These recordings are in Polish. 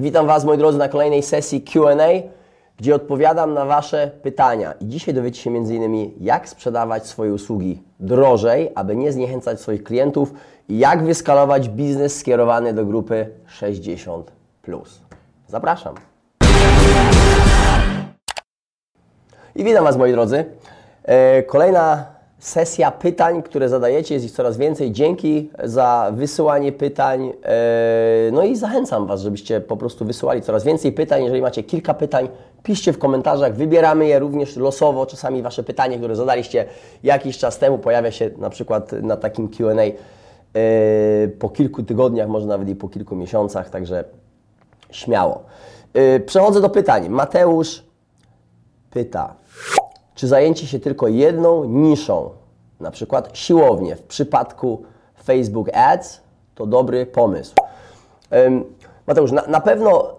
Witam Was, moi drodzy, na kolejnej sesji QA, gdzie odpowiadam na Wasze pytania. I dzisiaj dowiecie się m.in. jak sprzedawać swoje usługi drożej, aby nie zniechęcać swoich klientów i jak wyskalować biznes skierowany do grupy 60. Zapraszam. I witam Was, moi drodzy. E, kolejna sesja pytań, które zadajecie, jest ich coraz więcej. Dzięki za wysyłanie pytań. E, no i zachęcam Was, żebyście po prostu wysyłali coraz więcej pytań. Jeżeli macie kilka pytań, piszcie w komentarzach. Wybieramy je również losowo. Czasami Wasze pytanie, które zadaliście jakiś czas temu, pojawia się na przykład na takim QA e, po kilku tygodniach, może nawet i po kilku miesiącach, także śmiało. E, przechodzę do pytań. Mateusz pyta czy zajęcie się tylko jedną niszą, na przykład siłownie, w przypadku Facebook Ads, to dobry pomysł. Mateusz, na, na pewno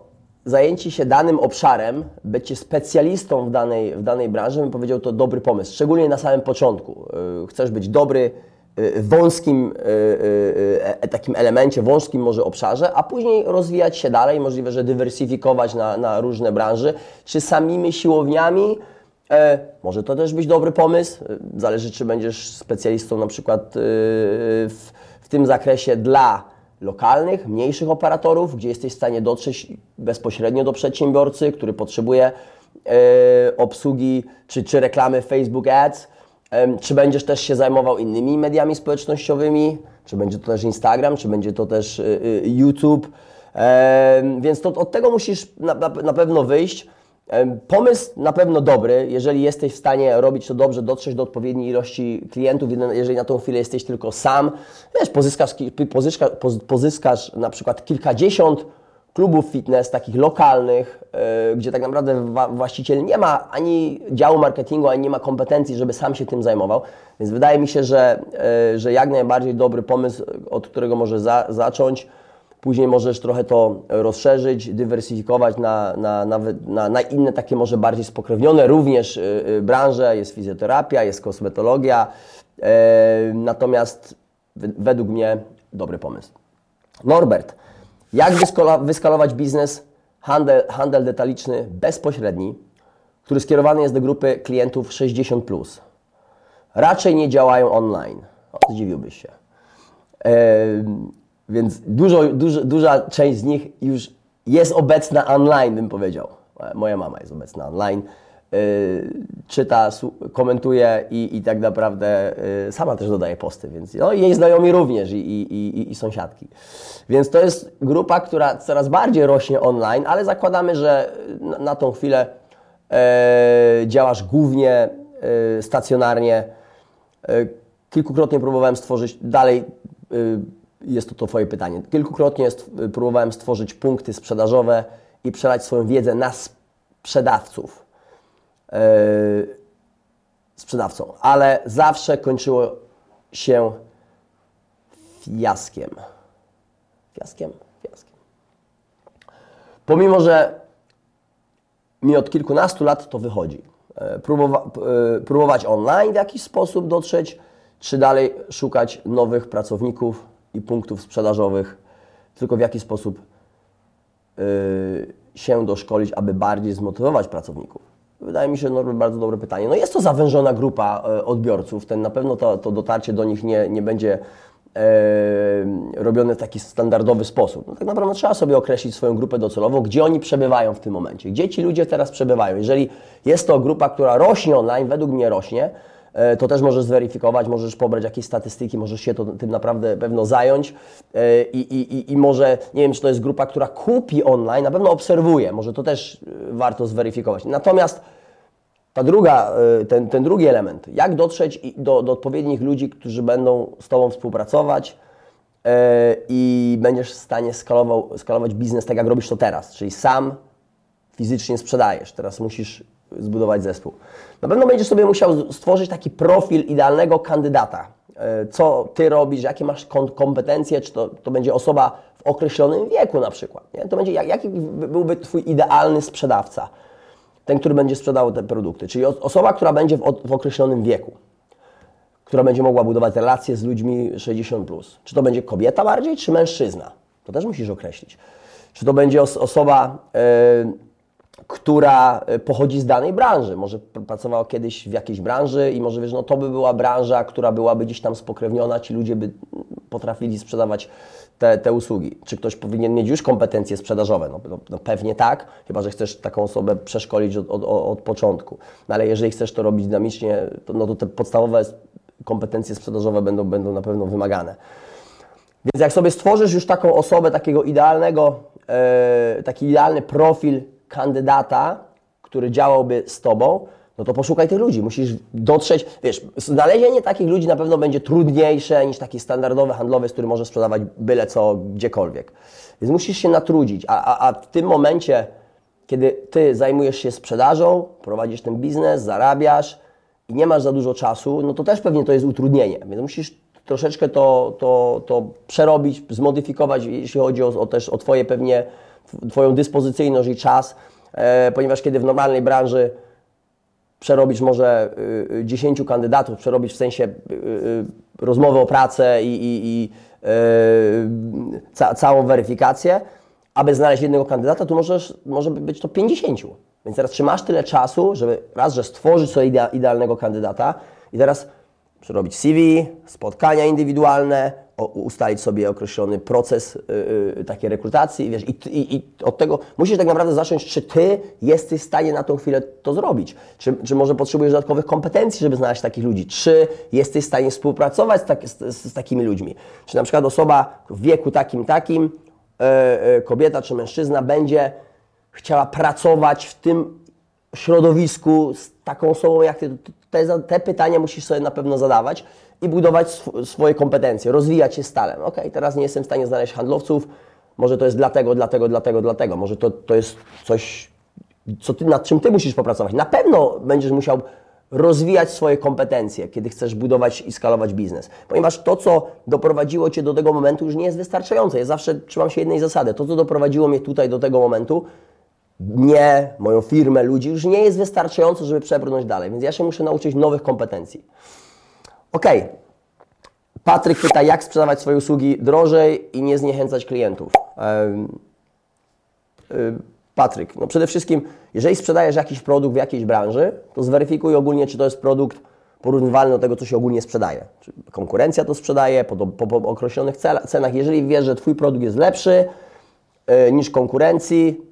zajęcie się danym obszarem, bycie specjalistą w danej, w danej branży, bym powiedział, to dobry pomysł, szczególnie na samym początku. E, chcesz być dobry w wąskim e, e, takim elemencie, wąskim może obszarze, a później rozwijać się dalej, możliwe, że dywersyfikować na, na różne branże, czy samymi siłowniami, E, może to też być dobry pomysł. E, zależy, czy będziesz specjalistą na przykład e, w, w tym zakresie dla lokalnych, mniejszych operatorów, gdzie jesteś w stanie dotrzeć bezpośrednio do przedsiębiorcy, który potrzebuje obsługi czy, czy reklamy Facebook Ads. Czy będziesz też się zajmował innymi mediami społecznościowymi, czy będzie to też Instagram, czy będzie to też YouTube. Więc to, od tego musisz na, na pewno wyjść. Pomysł na pewno dobry, jeżeli jesteś w stanie robić to dobrze, dotrzeć do odpowiedniej ilości klientów, jeżeli na tą chwilę jesteś tylko sam, wiesz, pozyskasz, pozyskasz, pozyskasz na przykład kilkadziesiąt klubów fitness, takich lokalnych, yy, gdzie tak naprawdę właściciel nie ma ani działu marketingu, ani nie ma kompetencji, żeby sam się tym zajmował. Więc wydaje mi się, że, yy, że jak najbardziej dobry pomysł, od którego może za, zacząć. Później możesz trochę to rozszerzyć, dywersyfikować na, na, na, na, inne takie może bardziej spokrewnione również y, y, branże. Jest fizjoterapia, jest kosmetologia. E, natomiast według mnie dobry pomysł. Norbert, jak wyskalować biznes, handel, handel detaliczny bezpośredni, który skierowany jest do grupy klientów 60+. Plus. Raczej nie działają online. Zdziwiłbyś się. Więc dużo, dużo, duża część z nich już jest obecna online, bym powiedział. Moja mama jest obecna online, yy, czyta, komentuje i, i tak naprawdę yy, sama też dodaje posty, więc no, jej znajomi również i, i, i, i sąsiadki. Więc to jest grupa, która coraz bardziej rośnie online, ale zakładamy, że na, na tą chwilę yy, działasz głównie yy, stacjonarnie. Yy, kilkukrotnie próbowałem stworzyć dalej yy, jest to, to Twoje pytanie. Kilkukrotnie jest, próbowałem stworzyć punkty sprzedażowe i przelać swoją wiedzę na sprzedawców. Yy, sprzedawcą, ale zawsze kończyło się fiaskiem. Fiaskiem? Fiaskiem. Pomimo, że mi od kilkunastu lat to wychodzi. E, próbowa e, próbować online w jakiś sposób dotrzeć, czy dalej szukać nowych pracowników, i punktów sprzedażowych, tylko w jaki sposób yy, się doszkolić, aby bardziej zmotywować pracowników? Wydaje mi się, no, bardzo dobre pytanie. No jest to zawężona grupa y, odbiorców, ten na pewno to, to dotarcie do nich nie, nie będzie Yy, robione w taki standardowy sposób. No tak naprawdę trzeba sobie określić swoją grupę docelową, gdzie oni przebywają w tym momencie, gdzie ci ludzie teraz przebywają. Jeżeli jest to grupa, która rośnie online, według mnie rośnie, E, to też możesz zweryfikować, możesz pobrać jakieś statystyki, możesz się to, tym naprawdę pewno zająć e, i, i, i może, nie wiem, czy to jest grupa, która kupi online, na pewno obserwuje, może to też e, warto zweryfikować. Natomiast ta druga, ten, ten drugi element, jak dotrzeć do, do odpowiednich ludzi, którzy będą z Tobą współpracować i będziesz w stanie skalował, skalować biznes tak, jak robisz to teraz, czyli sam fizycznie sprzedajesz. Teraz musisz zbudować zespół. Na pewno będziesz sobie musiał stworzyć taki profil idealnego kandydata. E, co Ty robisz, jakie masz kompetencje, czy to, to będzie osoba w określonym wieku na przykład. Nie? To będzie, jaki byłby Twój idealny sprzedawca? Ten, który będzie sprzedał te produkty. Czyli osoba, która będzie w, w określonym wieku która będzie mogła budować relacje z ludźmi 60+. Plus. Czy to będzie kobieta bardziej, czy mężczyzna? To też musisz określić. czy to będzie os osoba, która pochodzi z danej branży. Może pracowała kiedyś w jakiejś branży i może wiesz, no to by była branża, która byłaby gdzieś tam spokrewniona, ci ludzie by potrafili sprzedawać te, te usługi. Czy ktoś powinien mieć już kompetencje sprzedażowe? No, no, no pewnie tak, chyba że chcesz taką osobę przeszkolić od, od, od początku. No, ale jeżeli chcesz to robić dynamicznie, to, no to te podstawowe kompetencje sprzedażowe będą, będą na pewno wymagane. Więc jak sobie stworzysz już taką osobę, takiego idealnego, e, taki idealny profil kandydata, który działałby z Tobą, no to poszukaj tych ludzi. Musisz dotrzeć, wiesz, znalezienie takich ludzi na pewno będzie trudniejsze niż taki standardowy handlowy, z którym możesz sprzedawać byle co, gdziekolwiek. Więc musisz się natrudzić, a, a, a w tym momencie, kiedy Ty zajmujesz się sprzedażą, prowadzisz ten biznes, zarabiasz i nie masz za dużo czasu, no to też pewnie to jest utrudnienie. Więc musisz troszeczkę to, to, to przerobić, zmodyfikować, jeśli chodzi o, o też o Twoje pewnie, Twoją dyspozycyjność i czas, e, ponieważ kiedy w normalnej branży przerobić może 10 y, y, kandydatów, przerobić w sensie y, rozmowę o pracę i, i, i ca, całą weryfikację, aby znaleźć jednego kandydata, tu możesz, może być to 50. Więc teraz, czy masz tyle czasu, żeby raz, że stworzyć sobie idealnego kandydata i teraz przerobić CV, spotkania indywidualne, ustalić sobie określony proces yy, takiej rekrutacji wiesz, i, i, i, od tego musisz tak naprawdę zacząć, czy Ty jesteś w stanie na tą chwilę to zrobić, czy, czy może potrzebujesz dodatkowych kompetencji, żeby znaleźć takich ludzi, czy jesteś w stanie współpracować z, tak, z, z takimi ludźmi, czy na przykład osoba w wieku takim, takim, yy, yy, kobieta czy mężczyzna będzie chciała pracować w tym środowisku z taką osobą jak Ty, te, te pytania musisz sobie na pewno zadawać, i budować sw swoje kompetencje, rozwijać się stale. Ok, teraz nie jestem w stanie znaleźć handlowców, może to jest dlatego, dlatego, dlatego, dlatego, może to, to jest coś, co ty, nad czym Ty musisz popracować. Na pewno będziesz musiał rozwijać swoje kompetencje, kiedy chcesz budować i skalować biznes. Ponieważ to, co doprowadziło Cię do tego momentu, już nie jest wystarczające. Ja zawsze trzymam się jednej zasady. To, co doprowadziło mnie tutaj do tego momentu, mnie, moją firmę, ludzi, już nie jest wystarczające, żeby przebrnąć dalej. Więc ja się muszę nauczyć nowych kompetencji. Ok. Patryk pyta, jak sprzedawać swoje usługi drożej i nie zniechęcać klientów. Patryk, no przede wszystkim, jeżeli sprzedajesz jakiś produkt w jakiejś branży, to zweryfikuj ogólnie, czy to jest produkt porównywalny do tego, co się ogólnie sprzedaje. Czy konkurencja to sprzedaje po, po, po określonych cenach. Jeżeli wiesz, że Twój produkt jest lepszy yy, niż konkurencji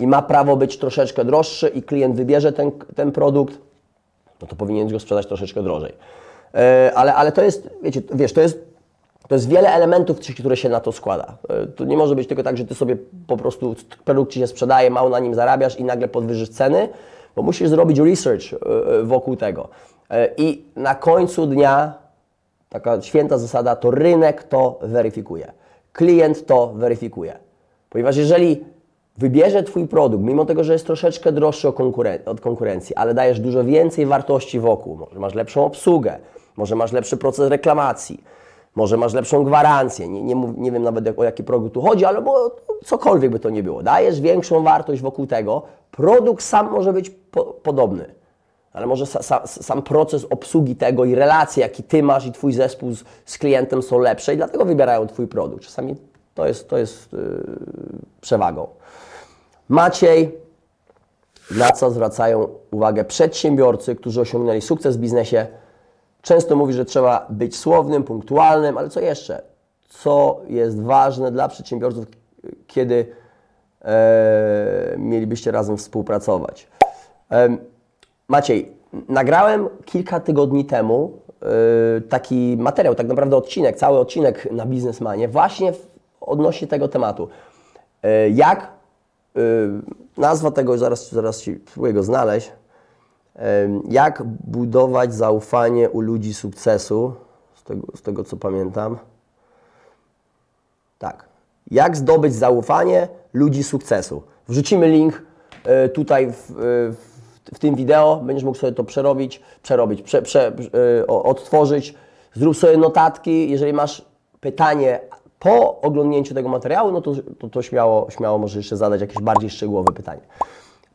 i ma prawo być troszeczkę droższy i klient wybierze ten, ten produkt, no to powinieneś go sprzedać troszeczkę drożej. E, ale, ale to jest, wiecie, wiesz, to jest, to jest wiele elementów, które się na to składa. E, to nie może być tylko tak, że Ty sobie po prostu produkt Ci się sprzedaje, mało na nim zarabiasz i nagle podwyżysz ceny, bo musisz zrobić research e, wokół tego. I na końcu dnia taka święta zasada to rynek to weryfikuje. Klient to weryfikuje. Ponieważ jeżeli wybierze Twój produkt, mimo tego, że jest troszeczkę droższy od konkurencji, ale dajesz dużo więcej wartości wokół, może masz lepszą obsługę, może masz lepszy proces reklamacji, może masz lepszą gwarancję, nie, nie, nie wiem nawet o jaki produkt tu chodzi, ale bo cokolwiek by to nie było. Dajesz większą wartość wokół tego, produkt sam może być po, podobny, ale może sa, sa, sam proces obsługi tego i relacje, jaki Ty masz i Twój zespół z, z klientem są lepsze i dlatego wybierają Twój produkt. Czasami to jest, to jest yy, przewagą. Maciej, na co zwracają uwagę przedsiębiorcy, którzy osiągnęli sukces w biznesie, Często mówi, że trzeba być słownym, punktualnym, ale co jeszcze? Co jest ważne dla przedsiębiorców, kiedy e, mielibyście razem współpracować? E, Maciej, nagrałem kilka tygodni temu e, taki materiał, tak naprawdę odcinek, cały odcinek na Biznesmanie, właśnie odnośnie tego tematu. E, jak nazwa tego, zaraz, zaraz spróbuję go znaleźć, jak budować zaufanie u ludzi sukcesu, z tego, z tego co pamiętam. Tak. Jak zdobyć zaufanie ludzi sukcesu? Wrzucimy link e, tutaj w, e, w, w tym wideo, będziesz mógł sobie to przerobić, przerobić, prze, prze, odtworzyć. Zrób sobie notatki, jeżeli masz pytanie po oglądnięciu tego materiału, no to, to, to śmiało, śmiało możesz jeszcze zadać jakieś bardziej szczegółowe pytanie.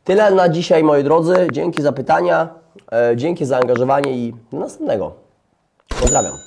Tyle na dzisiaj, moi drodzy. Dzięki za pytania, e, dzięki za zaangażowanie i do następnego. Pozdrawiam.